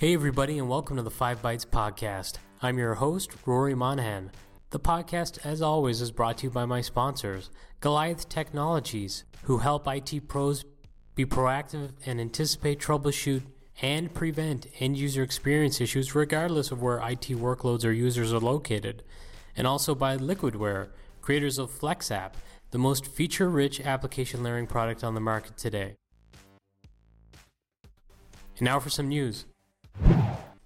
Hey, everybody, and welcome to the Five Bytes Podcast. I'm your host, Rory Monahan. The podcast, as always, is brought to you by my sponsors, Goliath Technologies, who help IT pros be proactive and anticipate, troubleshoot, and prevent end user experience issues regardless of where IT workloads or users are located. And also by Liquidware, creators of FlexApp, the most feature rich application layering product on the market today. And now for some news.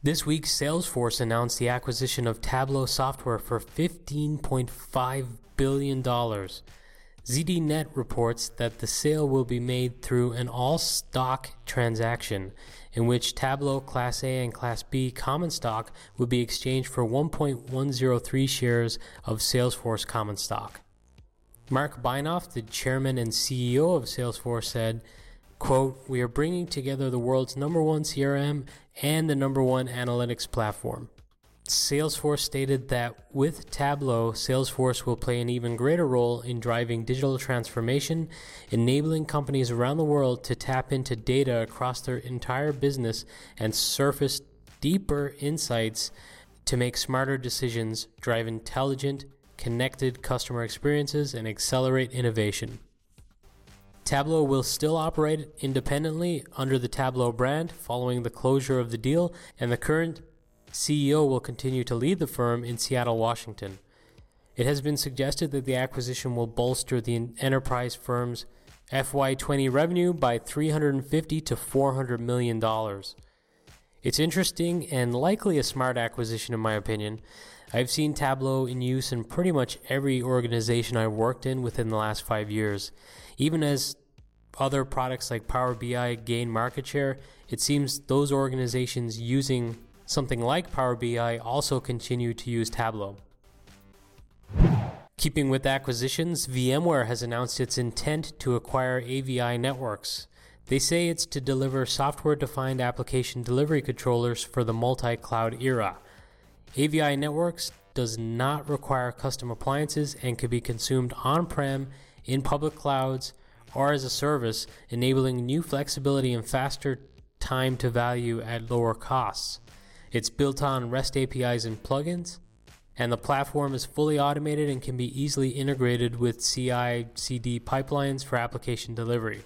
This week, Salesforce announced the acquisition of Tableau software for $15.5 billion. ZDNet reports that the sale will be made through an all stock transaction in which Tableau Class A and Class B common stock will be exchanged for 1.103 shares of Salesforce common stock. Marc Benioff, the chairman and CEO of Salesforce, said, quote, We are bringing together the world's number one CRM and the number one analytics platform. Salesforce stated that with Tableau, Salesforce will play an even greater role in driving digital transformation, enabling companies around the world to tap into data across their entire business and surface deeper insights to make smarter decisions, drive intelligent, connected customer experiences, and accelerate innovation. Tableau will still operate independently under the Tableau brand following the closure of the deal, and the current CEO will continue to lead the firm in Seattle, Washington. It has been suggested that the acquisition will bolster the enterprise firm's FY20 revenue by 350 to 400 million dollars. It's interesting and likely a smart acquisition in my opinion. I've seen Tableau in use in pretty much every organization I've worked in within the last 5 years. Even as other products like Power BI gain market share, it seems those organizations using something like Power BI also continue to use Tableau. Keeping with acquisitions, VMware has announced its intent to acquire AVI Networks. They say it's to deliver software defined application delivery controllers for the multi cloud era. AVI Networks does not require custom appliances and can be consumed on prem, in public clouds, or as a service, enabling new flexibility and faster time to value at lower costs. It's built on REST APIs and plugins, and the platform is fully automated and can be easily integrated with CI CD pipelines for application delivery.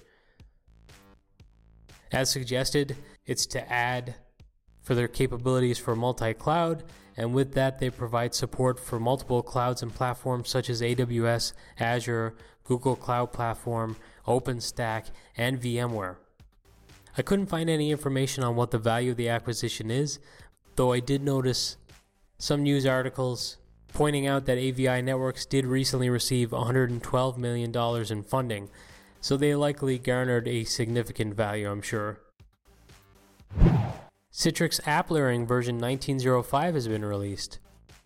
As suggested, it's to add for their capabilities for multi cloud, and with that, they provide support for multiple clouds and platforms such as AWS, Azure, Google Cloud Platform, OpenStack, and VMware. I couldn't find any information on what the value of the acquisition is, though I did notice some news articles pointing out that AVI Networks did recently receive $112 million in funding, so they likely garnered a significant value, I'm sure. Citrix App Layering version 1905 has been released,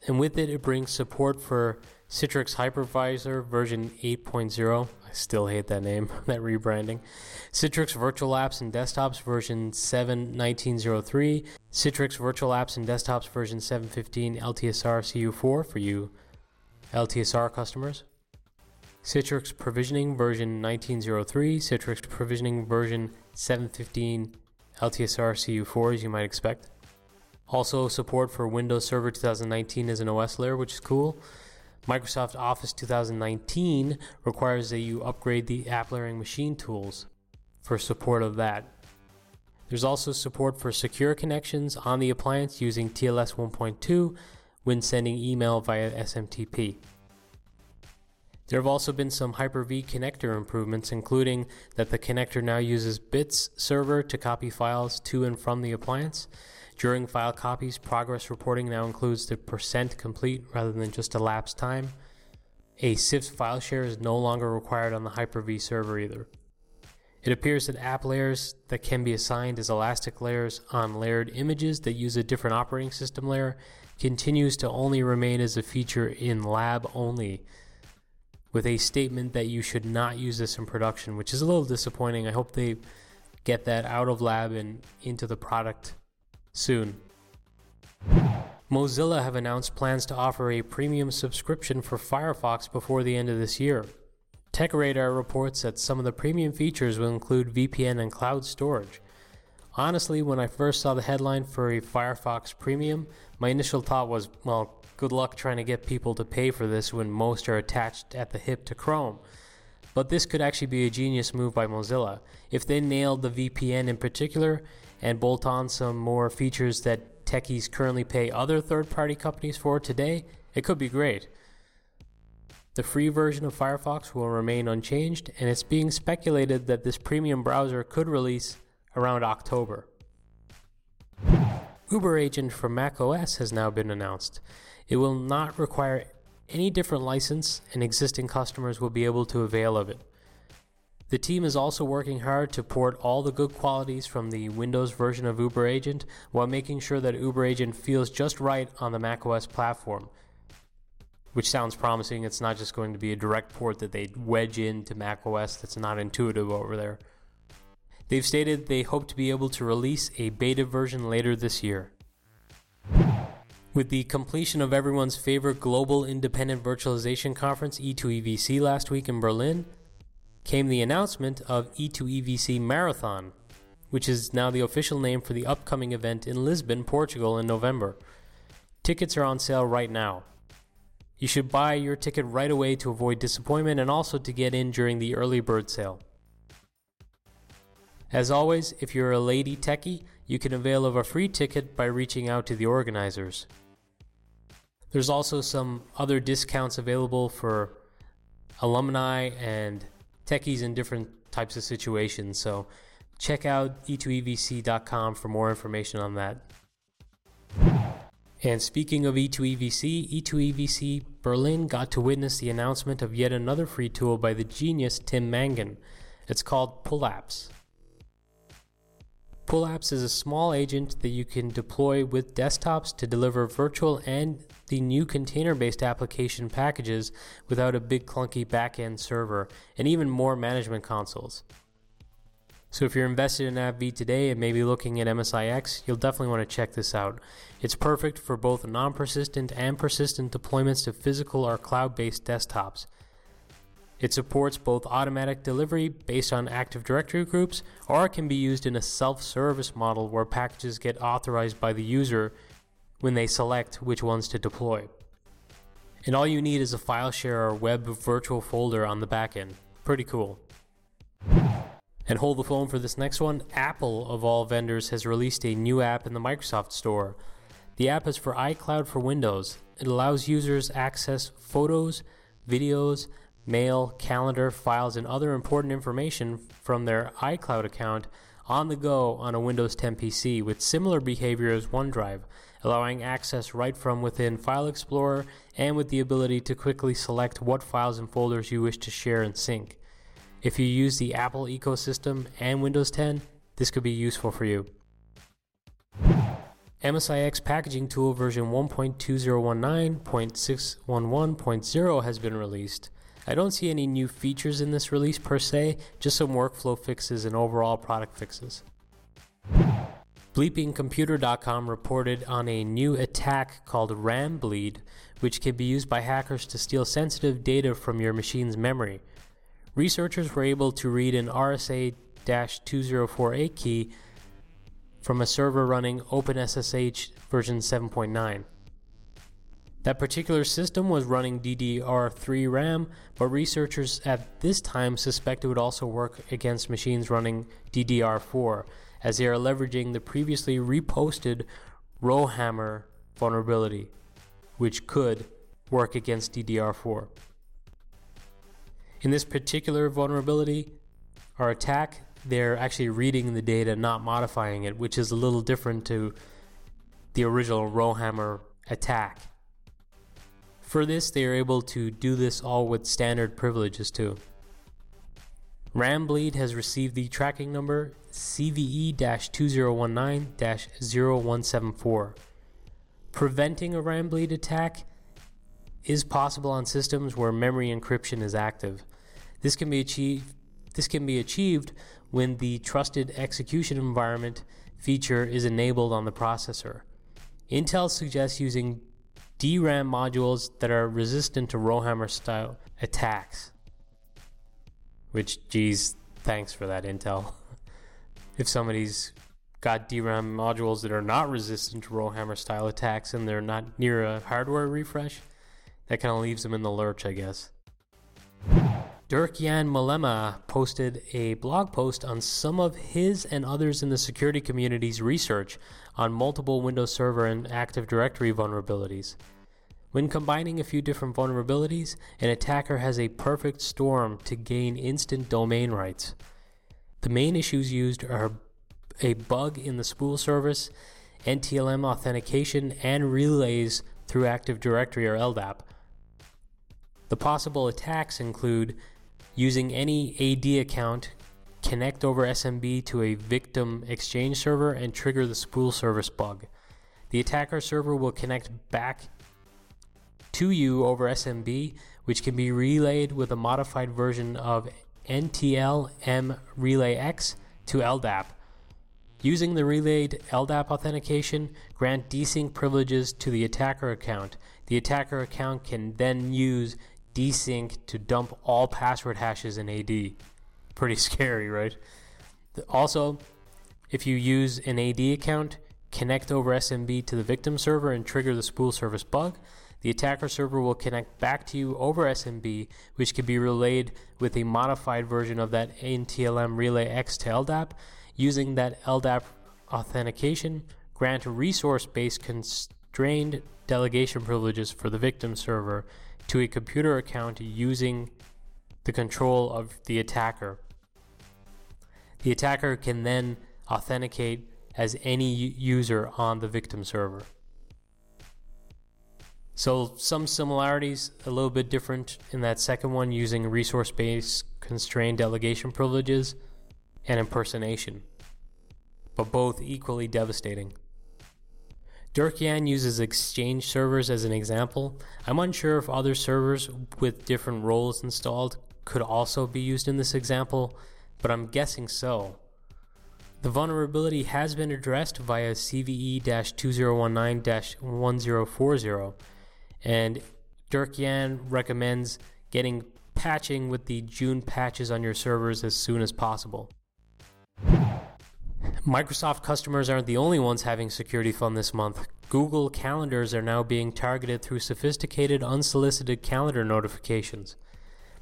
and with it, it brings support for Citrix Hypervisor version 8.0. I still hate that name, that rebranding. Citrix Virtual Apps and Desktops version 7 1903. Citrix Virtual Apps and Desktops version 715 LTSR CU4 for you LTSR customers. Citrix Provisioning version 1903. Citrix Provisioning version 715 LTSR CU4 as you might expect. Also, support for Windows Server 2019 as an OS layer, which is cool. Microsoft Office 2019 requires that you upgrade the app layering machine tools for support of that. There's also support for secure connections on the appliance using TLS 1.2 when sending email via SMTP. There have also been some Hyper-V connector improvements, including that the connector now uses Bits server to copy files to and from the appliance, during file copies, progress reporting now includes the percent complete rather than just elapsed time. A CIFS file share is no longer required on the Hyper-V server either. It appears that app layers that can be assigned as elastic layers on layered images that use a different operating system layer continues to only remain as a feature in lab only, with a statement that you should not use this in production, which is a little disappointing. I hope they get that out of lab and into the product soon. Mozilla have announced plans to offer a premium subscription for Firefox before the end of this year. TechRadar reports that some of the premium features will include VPN and cloud storage. Honestly, when I first saw the headline for a Firefox Premium, my initial thought was, well, good luck trying to get people to pay for this when most are attached at the hip to Chrome. But this could actually be a genius move by Mozilla. If they nailed the VPN in particular and bolt on some more features that techies currently pay other third party companies for today, it could be great. The free version of Firefox will remain unchanged, and it's being speculated that this premium browser could release around October. Uber Agent for macOS has now been announced. It will not require any different license, and existing customers will be able to avail of it. The team is also working hard to port all the good qualities from the Windows version of Uber Agent while making sure that Uber Agent feels just right on the macOS platform. Which sounds promising. It's not just going to be a direct port that they wedge into macOS that's not intuitive over there. They've stated they hope to be able to release a beta version later this year. With the completion of everyone's favorite global independent virtualization conference E2EVC last week in Berlin, came the announcement of E2EVC Marathon, which is now the official name for the upcoming event in Lisbon, Portugal in November. Tickets are on sale right now. You should buy your ticket right away to avoid disappointment and also to get in during the early bird sale. As always, if you're a lady techie, you can avail of a free ticket by reaching out to the organizers. There's also some other discounts available for alumni and techies in different types of situations. So check out e2evc.com for more information on that. And speaking of E2EVC, E2EVC Berlin got to witness the announcement of yet another free tool by the genius Tim Mangan. It's called Pullapps. Pullapps is a small agent that you can deploy with desktops to deliver virtual and the new container based application packages without a big clunky backend server and even more management consoles. So if you're invested in AppV today and maybe looking at MSIX, you'll definitely want to check this out. It's perfect for both non persistent and persistent deployments to physical or cloud based desktops. It supports both automatic delivery based on Active Directory groups, or can be used in a self service model where packages get authorized by the user when they select which ones to deploy. And all you need is a file share or web virtual folder on the backend. Pretty cool. And hold the phone for this next one. Apple, of all vendors, has released a new app in the Microsoft Store. The app is for iCloud for Windows. It allows users access photos, videos, mail, calendar, files, and other important information from their iCloud account on the go on a Windows 10 PC with similar behavior as OneDrive, allowing access right from within File Explorer and with the ability to quickly select what files and folders you wish to share and sync. If you use the Apple ecosystem and Windows 10, this could be useful for you. MSIX packaging tool version 1.2019.611.0 has been released. I don't see any new features in this release per se, just some workflow fixes and overall product fixes. BleepingComputer.com reported on a new attack called RAM Bleed, which can be used by hackers to steal sensitive data from your machine's memory. Researchers were able to read an RSA 2048 key from a server running OpenSSH version 7.9. That particular system was running DDR3 RAM, but researchers at this time suspect it would also work against machines running DDR4, as they are leveraging the previously reposted Rowhammer vulnerability, which could work against DDR4. In this particular vulnerability, or attack, they're actually reading the data, not modifying it, which is a little different to the original Rowhammer attack. For this, they are able to do this all with standard privileges too. Rambleed has received the tracking number CVE 2019 0174. Preventing a Rambleed attack is possible on systems where memory encryption is active. This can be achieved this can be achieved when the trusted execution environment feature is enabled on the processor. Intel suggests using DRAM modules that are resistant to Rowhammer style attacks. Which, geez, thanks for that intel. if somebody's got DRAM modules that are not resistant to Rowhammer style attacks and they're not near a hardware refresh, that kind of leaves them in the lurch, I guess. Dirk-Jan Mollema posted a blog post on some of his and others in the security community's research on multiple Windows Server and Active Directory vulnerabilities. When combining a few different vulnerabilities, an attacker has a perfect storm to gain instant domain rights. The main issues used are a bug in the spool service, NTLM authentication, and relays through Active Directory or LDAP. The possible attacks include using any AD account, connect over SMB to a victim exchange server and trigger the spool service bug. The attacker server will connect back to you over SMB, which can be relayed with a modified version of NTLM Relay X to LDAP. Using the relayed LDAP authentication, grant DCSync privileges to the attacker account. The attacker account can then use DCSync to dump all password hashes in AD. Pretty scary, right? Also, if you use an AD account, connect over SMB to the victim server and trigger the spool service bug. The attacker server will connect back to you over SMB, which can be relayed with a modified version of that NTLM Relay X to LDAP. Using that LDAP authentication, grant resource based constrained delegation privileges for the victim server to a computer account using the control of the attacker. The attacker can then authenticate as any user on the victim server. So, some similarities, a little bit different in that second one using resource based constrained delegation privileges and impersonation, but both equally devastating. Dirk-Jan uses Exchange servers as an example. I'm unsure if other servers with different roles installed could also be used in this example, but I'm guessing so. The vulnerability has been addressed via CVE 2019 1040, and Dirk-Jan recommends getting patching with the June patches on your servers as soon as possible. Microsoft customers aren't the only ones having security fun this month. Google calendars are now being targeted through sophisticated unsolicited calendar notifications.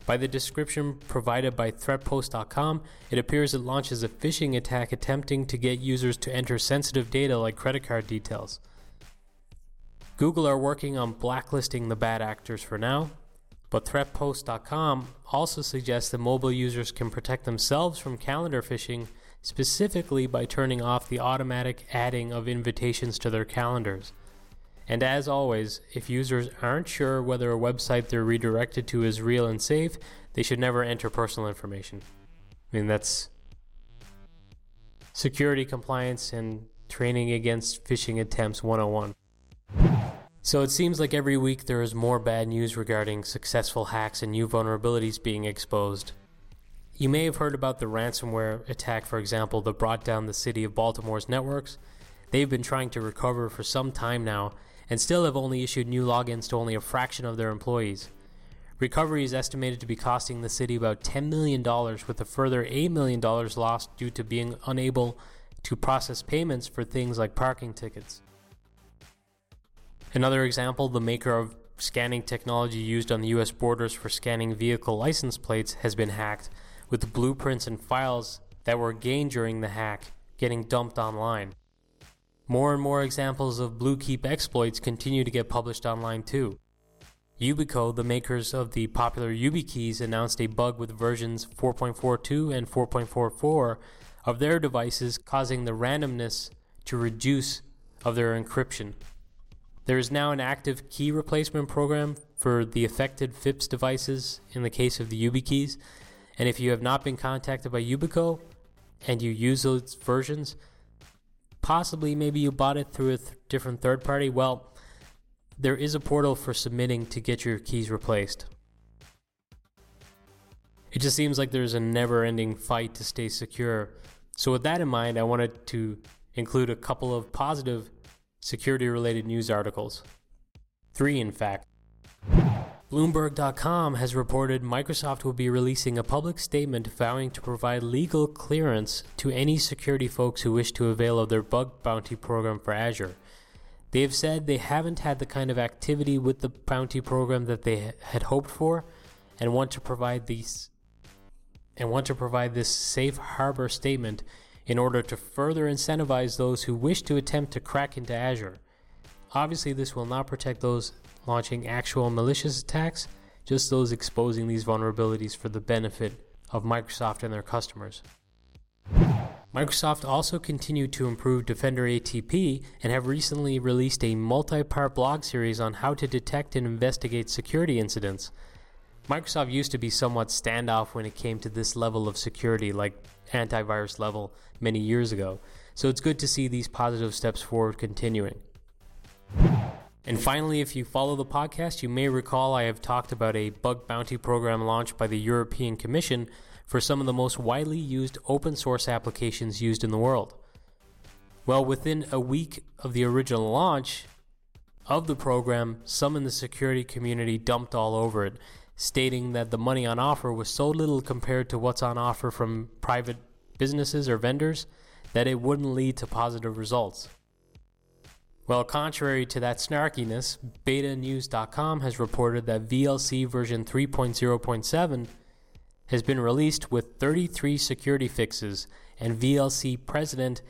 By the description provided by threatpost.com, it appears it launches a phishing attack attempting to get users to enter sensitive data like credit card details. Google are working on blacklisting the bad actors for now, but threatpost.com also suggests that mobile users can protect themselves from calendar phishing specifically by turning off the automatic adding of invitations to their calendars. And as always, if users aren't sure whether a website they're redirected to is real and safe, they should never enter personal information. I mean, that's security compliance and training against phishing attempts 101. So it seems like every week there is more bad news regarding successful hacks and new vulnerabilities being exposed. You may have heard about the ransomware attack, for example, that brought down the city of Baltimore's networks. They've been trying to recover for some time now and still have only issued new logins to only a fraction of their employees. Recovery is estimated to be costing the city about $10 million, with a further $8 million lost due to being unable to process payments for things like parking tickets. Another example the maker of scanning technology used on the US borders for scanning vehicle license plates has been hacked with blueprints and files that were gained during the hack getting dumped online. More and more examples of Bluekeep exploits continue to get published online too. Yubico, the makers of the popular YubiKeys, announced a bug with versions 4.42 and 4.44 of their devices, causing the randomness to reduce of their encryption. There is now an active key replacement program for the affected FIPS devices in the case of the YubiKeys, and if you have not been contacted by Yubico and you use those versions, possibly maybe you bought it through a th- different third party, well, there is a portal for submitting to get your keys replaced. It just seems like there's a never ending fight to stay secure. So, with that in mind, I wanted to include a couple of positive security related news articles. Three, in fact. Bloomberg.com has reported Microsoft will be releasing a public statement vowing to provide legal clearance to any security folks who wish to avail of their bug bounty program for Azure. They have said they haven't had the kind of activity with the bounty program that they had hoped for and want to provide these and want to provide this safe harbor statement in order to further incentivize those who wish to attempt to crack into Azure. Obviously, this will not protect those launching actual malicious attacks, just those exposing these vulnerabilities for the benefit of Microsoft and their customers. Microsoft also continued to improve Defender ATP and have recently released a multi part blog series on how to detect and investigate security incidents. Microsoft used to be somewhat standoff when it came to this level of security, like antivirus level, many years ago, so it's good to see these positive steps forward continuing. And finally, if you follow the podcast, you may recall I have talked about a bug bounty program launched by the European Commission for some of the most widely used open source applications used in the world. Well, within a week of the original launch of the program, some in the security community dumped all over it, stating that the money on offer was so little compared to what's on offer from private businesses or vendors that it wouldn't lead to positive results. Well, contrary to that snarkiness, betanews.com has reported that VLC version 3.0.7 has been released with 33 security fixes, and VLC president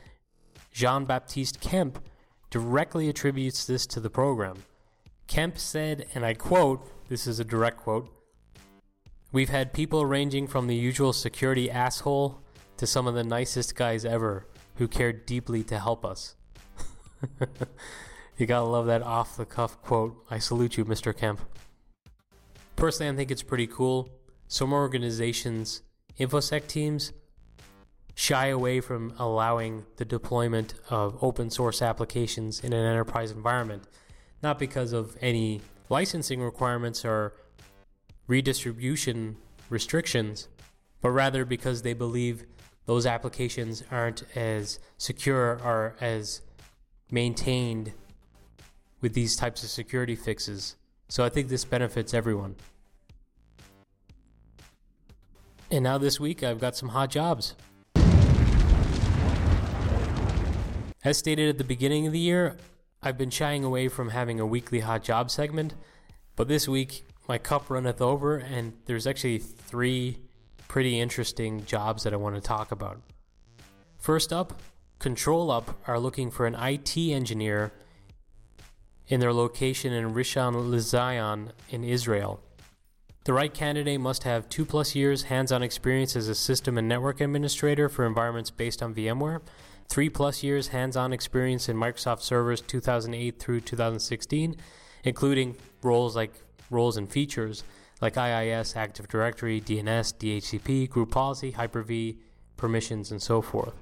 Jean Baptiste Kemp directly attributes this to the program. Kemp said, and I quote, this is a direct quote, We've had people ranging from the usual security asshole to some of the nicest guys ever who cared deeply to help us. you gotta love that off the cuff quote. I salute you, Mr. Kemp. Personally, I think it's pretty cool some organizations, InfoSec teams, shy away from allowing the deployment of open source applications in an enterprise environment, not because of any licensing requirements or redistribution restrictions, but rather because they believe those applications aren't as secure or as maintained with these types of security fixes. So I think this benefits everyone. And now this week, I've got some hot jobs. As stated at the beginning of the year, I've been shying away from having a weekly hot job segment, but this week my cup runneth over, and there's actually three pretty interesting jobs that I want to talk about. First up, Control Up are looking for an IT engineer in their location in Rishon LeZion in Israel. The right candidate must have two plus years hands on experience as a system and network administrator for environments based on VMware, three plus years hands on experience in Microsoft Servers 2008 through 2016, including roles like roles and features like IIS, Active Directory, DNS, DHCP, group policy, Hyper V, permissions, and so forth.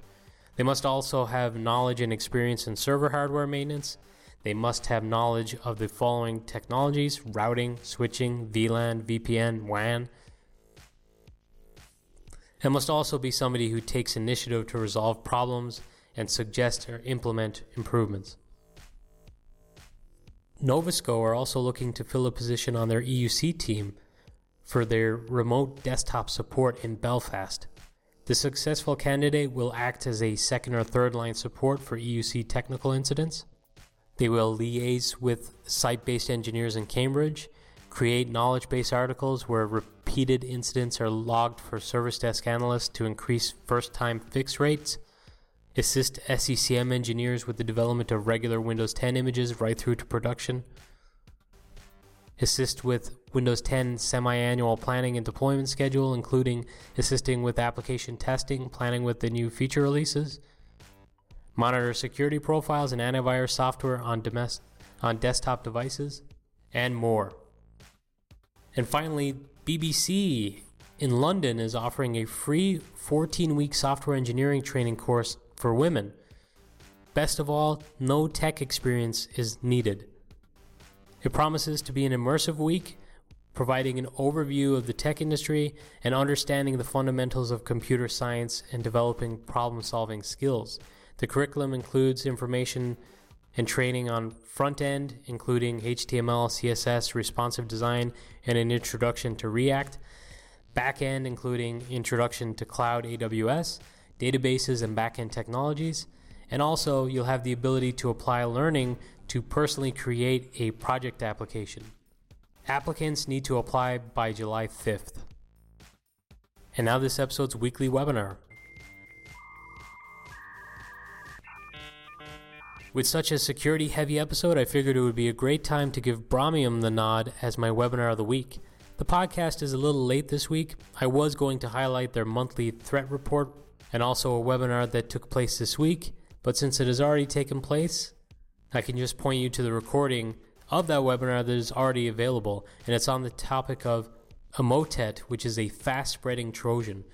They must also have knowledge and experience in server hardware maintenance, they must have knowledge of the following technologies routing, switching, VLAN, VPN, WAN. And must also be somebody who takes initiative to resolve problems and suggest or implement improvements. Novosco are also looking to fill a position on their EUC team for their remote desktop support in Belfast. The successful candidate will act as a second or third line support for EUC technical incidents. They will liaise with site based engineers in Cambridge, create knowledge base articles where repeated incidents are logged for service desk analysts to increase first time fix rates, assist SCCM engineers with the development of regular Windows 10 images right through to production, assist with Windows 10 semi annual planning and deployment schedule, including assisting with application testing, planning with the new feature releases monitor security profiles and antivirus software on, domest- on desktop devices, and more. And finally, BBC in London is offering a free 14 week software engineering training course for women. Best of all, no tech experience is needed. It promises to be an immersive week, providing an overview of the tech industry and understanding the fundamentals of computer science and developing problem solving skills. The curriculum includes information and training on front end, including HTML, CSS, responsive design, and an introduction to React. Back end, including introduction to cloud AWS, databases, and backend technologies. And also, you'll have the ability to apply learning to personally create a project application. Applicants need to apply by July 5th. And now, this episode's weekly webinar. With such a security heavy episode, I figured it would be a great time to give Bromium the nod as my webinar of the week. The podcast is a little late this week. I was going to highlight their monthly threat report and also a webinar that took place this week, but since it has already taken place, I can just point you to the recording of that webinar that is already available, and it's on the topic of Emotet, which is a fast spreading Trojan.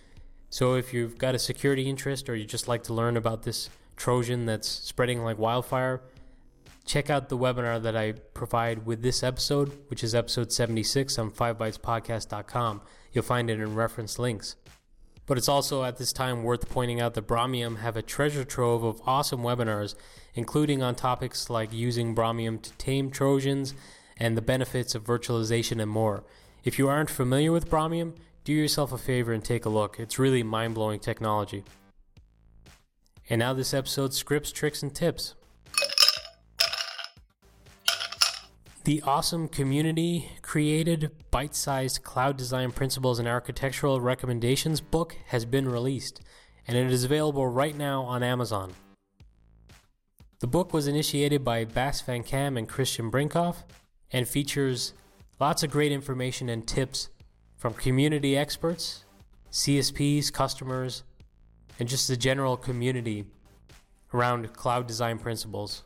So if you've got a security interest or you just like to learn about this Trojan that's spreading like wildfire, check out the webinar that I provide with this episode, which is episode 76 on 5bytespodcast.com. You'll find it in reference links. But it's also at this time worth pointing out that Bromium have a treasure trove of awesome webinars, including on topics like using Bromium to tame Trojans and the benefits of virtualization and more. If you aren't familiar with Bromium, do yourself a favor and take a look. It's really mind blowing technology. And now, this episode's scripts, tricks, and tips. The awesome community created bite sized cloud design principles and architectural recommendations book has been released, and it is available right now on Amazon. The book was initiated by Bas van Kaam and Christian Brinkhoff and features lots of great information and tips from community experts, CSPs, customers, and just the general community around cloud design principles.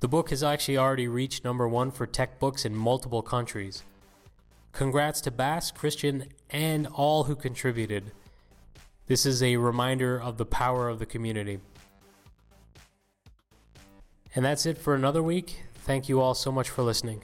The book has actually already reached number one for tech books in multiple countries. Congrats to Bas, Christian, and all who contributed. This is a reminder of the power of the community. And that's it for another week. Thank you all so much for listening.